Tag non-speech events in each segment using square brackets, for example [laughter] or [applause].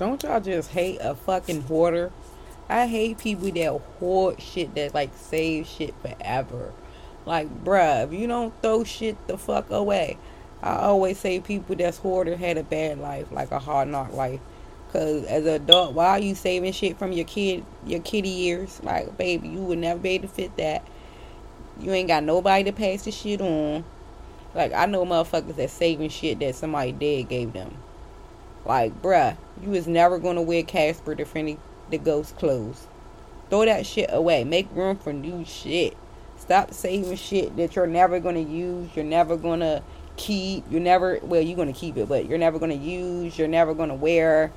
Don't y'all just hate a fucking hoarder? I hate people that hoard shit that like save shit forever. Like, bruh, if you don't throw shit the fuck away. I always say people that's hoarder had a bad life, like a hard knock life. Cause as an adult, why are you saving shit from your kid, your kitty years? Like, baby, you would never be able to fit that. You ain't got nobody to pass the shit on. Like, I know motherfuckers that saving shit that somebody dead gave them. Like, bruh, you was never gonna wear Casper the friendly the ghost clothes. Throw that shit away. Make room for new shit. Stop saving shit that you're never gonna use. You're never gonna keep. You're never well. You're gonna keep it, but you're never gonna use. You're never gonna wear.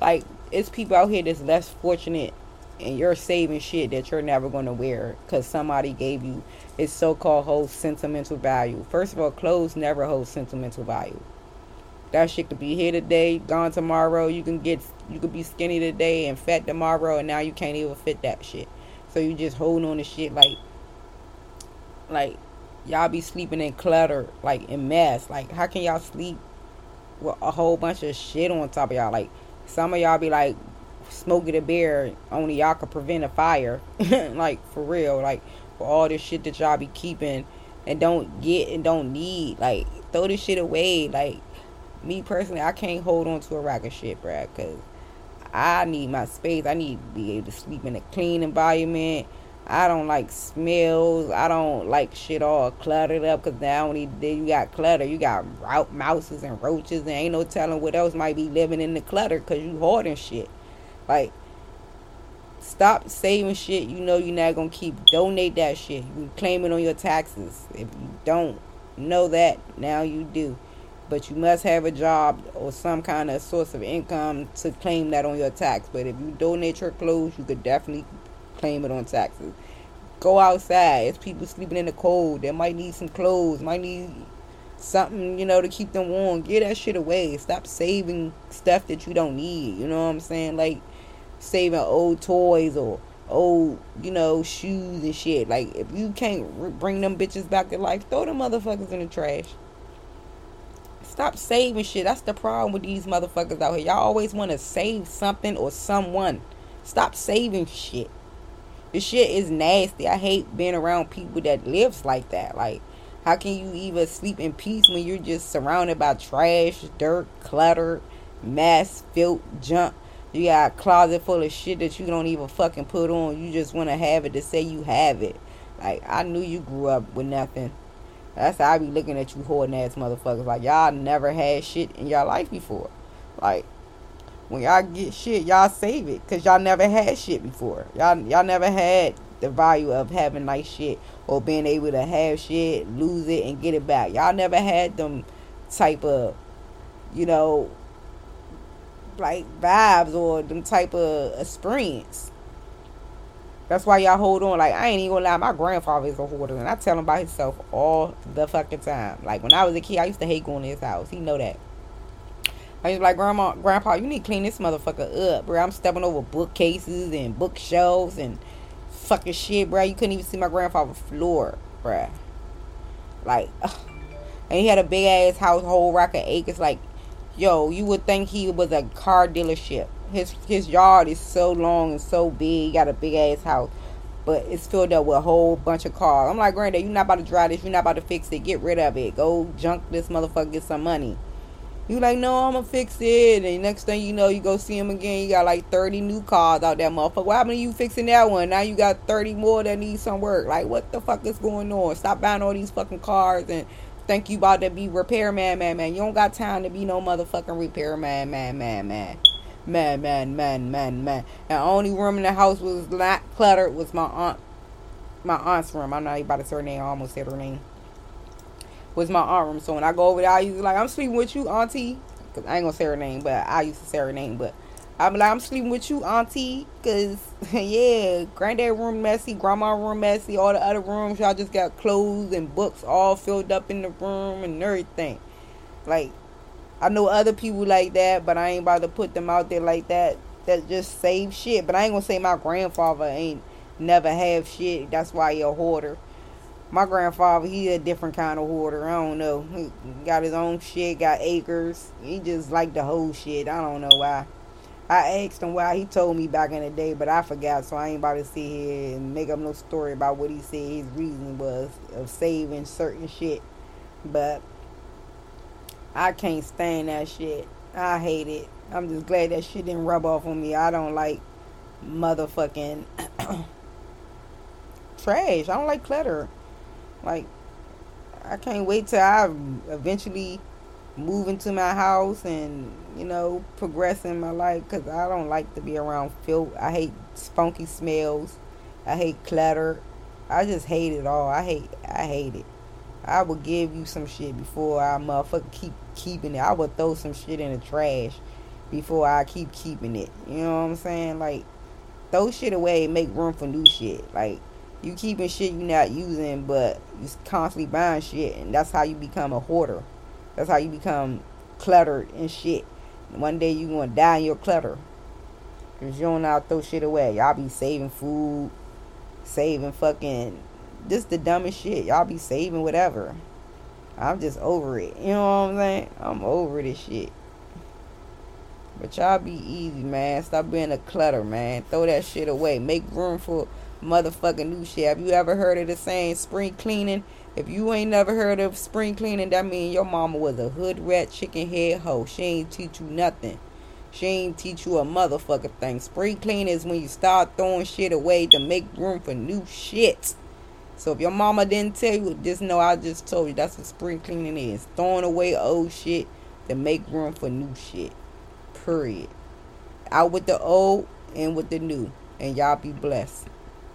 Like it's people out here that's less fortunate, and you're saving shit that you're never gonna wear because somebody gave you its so-called whole sentimental value. First of all, clothes never hold sentimental value. That shit could be here today, gone tomorrow. You can get you could be skinny today and fat tomorrow, and now you can't even fit that shit. So you just holding on to shit like like y'all be sleeping in clutter, like in mess. Like how can y'all sleep with a whole bunch of shit on top of y'all? Like some of y'all be like Smokey the Bear, only y'all could prevent a fire. [laughs] like for real, like for all this shit that y'all be keeping and don't get and don't need. Like throw this shit away. Like me personally, I can't hold on to a rack of shit, bruh, cause I need my space. I need to be able to sleep in a clean environment. I don't like smells. I don't like shit all cluttered up because now only then you got clutter. You got route mouses and roaches and ain't no telling what else might be living in the clutter because you hoarding shit. Like, stop saving shit you know you're not to keep. Donate that shit. You claim it on your taxes. If you don't know that, now you do. But you must have a job or some kind of source of income to claim that on your tax. But if you donate your clothes, you could definitely claim it on taxes. Go outside. It's people sleeping in the cold. They might need some clothes. Might need something, you know, to keep them warm. Get that shit away. Stop saving stuff that you don't need. You know what I'm saying? Like saving old toys or old, you know, shoes and shit. Like if you can't bring them bitches back to life, throw them motherfuckers in the trash. Stop saving shit. That's the problem with these motherfuckers out here. Y'all always want to save something or someone. Stop saving shit. This shit is nasty. I hate being around people that lives like that. Like, how can you even sleep in peace when you're just surrounded by trash, dirt, clutter, mess, filth, junk? You got a closet full of shit that you don't even fucking put on. You just want to have it to say you have it. Like, I knew you grew up with nothing. That's how I be looking at you hoarding ass motherfuckers. Like, y'all never had shit in your life before. Like, when y'all get shit, y'all save it because y'all never had shit before. Y'all y'all never had the value of having nice shit or being able to have shit, lose it, and get it back. Y'all never had them type of, you know, like vibes or them type of experience. That's why y'all hold on. Like I ain't even gonna lie, my grandfather is a hoarder, and I tell him about himself all the fucking time. Like when I was a kid, I used to hate going to his house. He know that. I was like, Grandma, Grandpa, you need to clean this motherfucker up, bro. I'm stepping over bookcases and bookshelves and fucking shit, bro. You couldn't even see my grandfather's floor, bro. Like, ugh. [laughs] and he had a big ass household rack of acres. Like, yo, you would think he was a car dealership. His his yard is so long and so big. He got a big ass house, but it's filled up with a whole bunch of cars. I'm like, Granddad, you're not about to drive this. You're not about to fix it. Get rid of it. Go junk this motherfucker. Get some money. You like, no, I'm gonna fix it. And next thing you know, you go see him again. You got like 30 new cars out there, motherfucker. What happened to you fixing that one? Now you got 30 more that need some work. Like, what the fuck is going on? Stop buying all these fucking cars and think you about to be repairman, man, man. You don't got time to be no motherfucking repairman, man, man, man. Man, man, man, man, man. And the only room in the house was not cluttered was my aunt, my aunt's room. I'm not even about to say her name. I almost said her name was my aunt room. So when I go over there, I used to like, I'm sleeping with you, auntie. Cause I ain't gonna say her name, but I used to say her name. But I'm like, I'm sleeping with you, auntie. Cause [laughs] yeah, granddad room messy, grandma room messy, all the other rooms y'all just got clothes and books all filled up in the room and everything. Like, I know other people like that, but I ain't about to put them out there like that. That just save shit. But I ain't gonna say my grandfather ain't never have shit. That's why he a hoarder my grandfather, he a different kind of hoarder. I don't know. He got his own shit, got acres. He just like the whole shit. I don't know why. I asked him why he told me back in the day, but I forgot, so I ain't about to sit here and make up no story about what he said his reason was of saving certain shit. But I can't stand that shit. I hate it. I'm just glad that shit didn't rub off on me. I don't like motherfucking [coughs] trash. I don't like clutter. Like, I can't wait till I eventually move into my house and you know progress in my life because I don't like to be around filth. I hate funky smells. I hate clutter. I just hate it all. I hate. I hate it. I would give you some shit before I motherfucker keep keeping it. I would throw some shit in the trash before I keep keeping it. You know what I'm saying? Like throw shit away, and make room for new shit. Like you keeping shit you not using, but you constantly buying shit, and that's how you become a hoarder. That's how you become cluttered and shit. One day you gonna die in your clutter. Cause you don't know throw shit away. Y'all be saving food, saving fucking this the dumbest shit. Y'all be saving whatever. I'm just over it. You know what I'm saying? I'm over this shit. But y'all be easy, man. Stop being a clutter, man. Throw that shit away. Make room for motherfucking new shit. Have you ever heard of the saying spring cleaning? If you ain't never heard of spring cleaning, that mean your mama was a hood rat chicken head hoe. She ain't teach you nothing. She ain't teach you a motherfucking thing. Spring cleaning is when you start throwing shit away to make room for new shit. So if your mama didn't tell you, just know I just told you that's what spring cleaning is. Throwing away old shit to make room for new shit. Period. Out with the old and with the new. And y'all be blessed.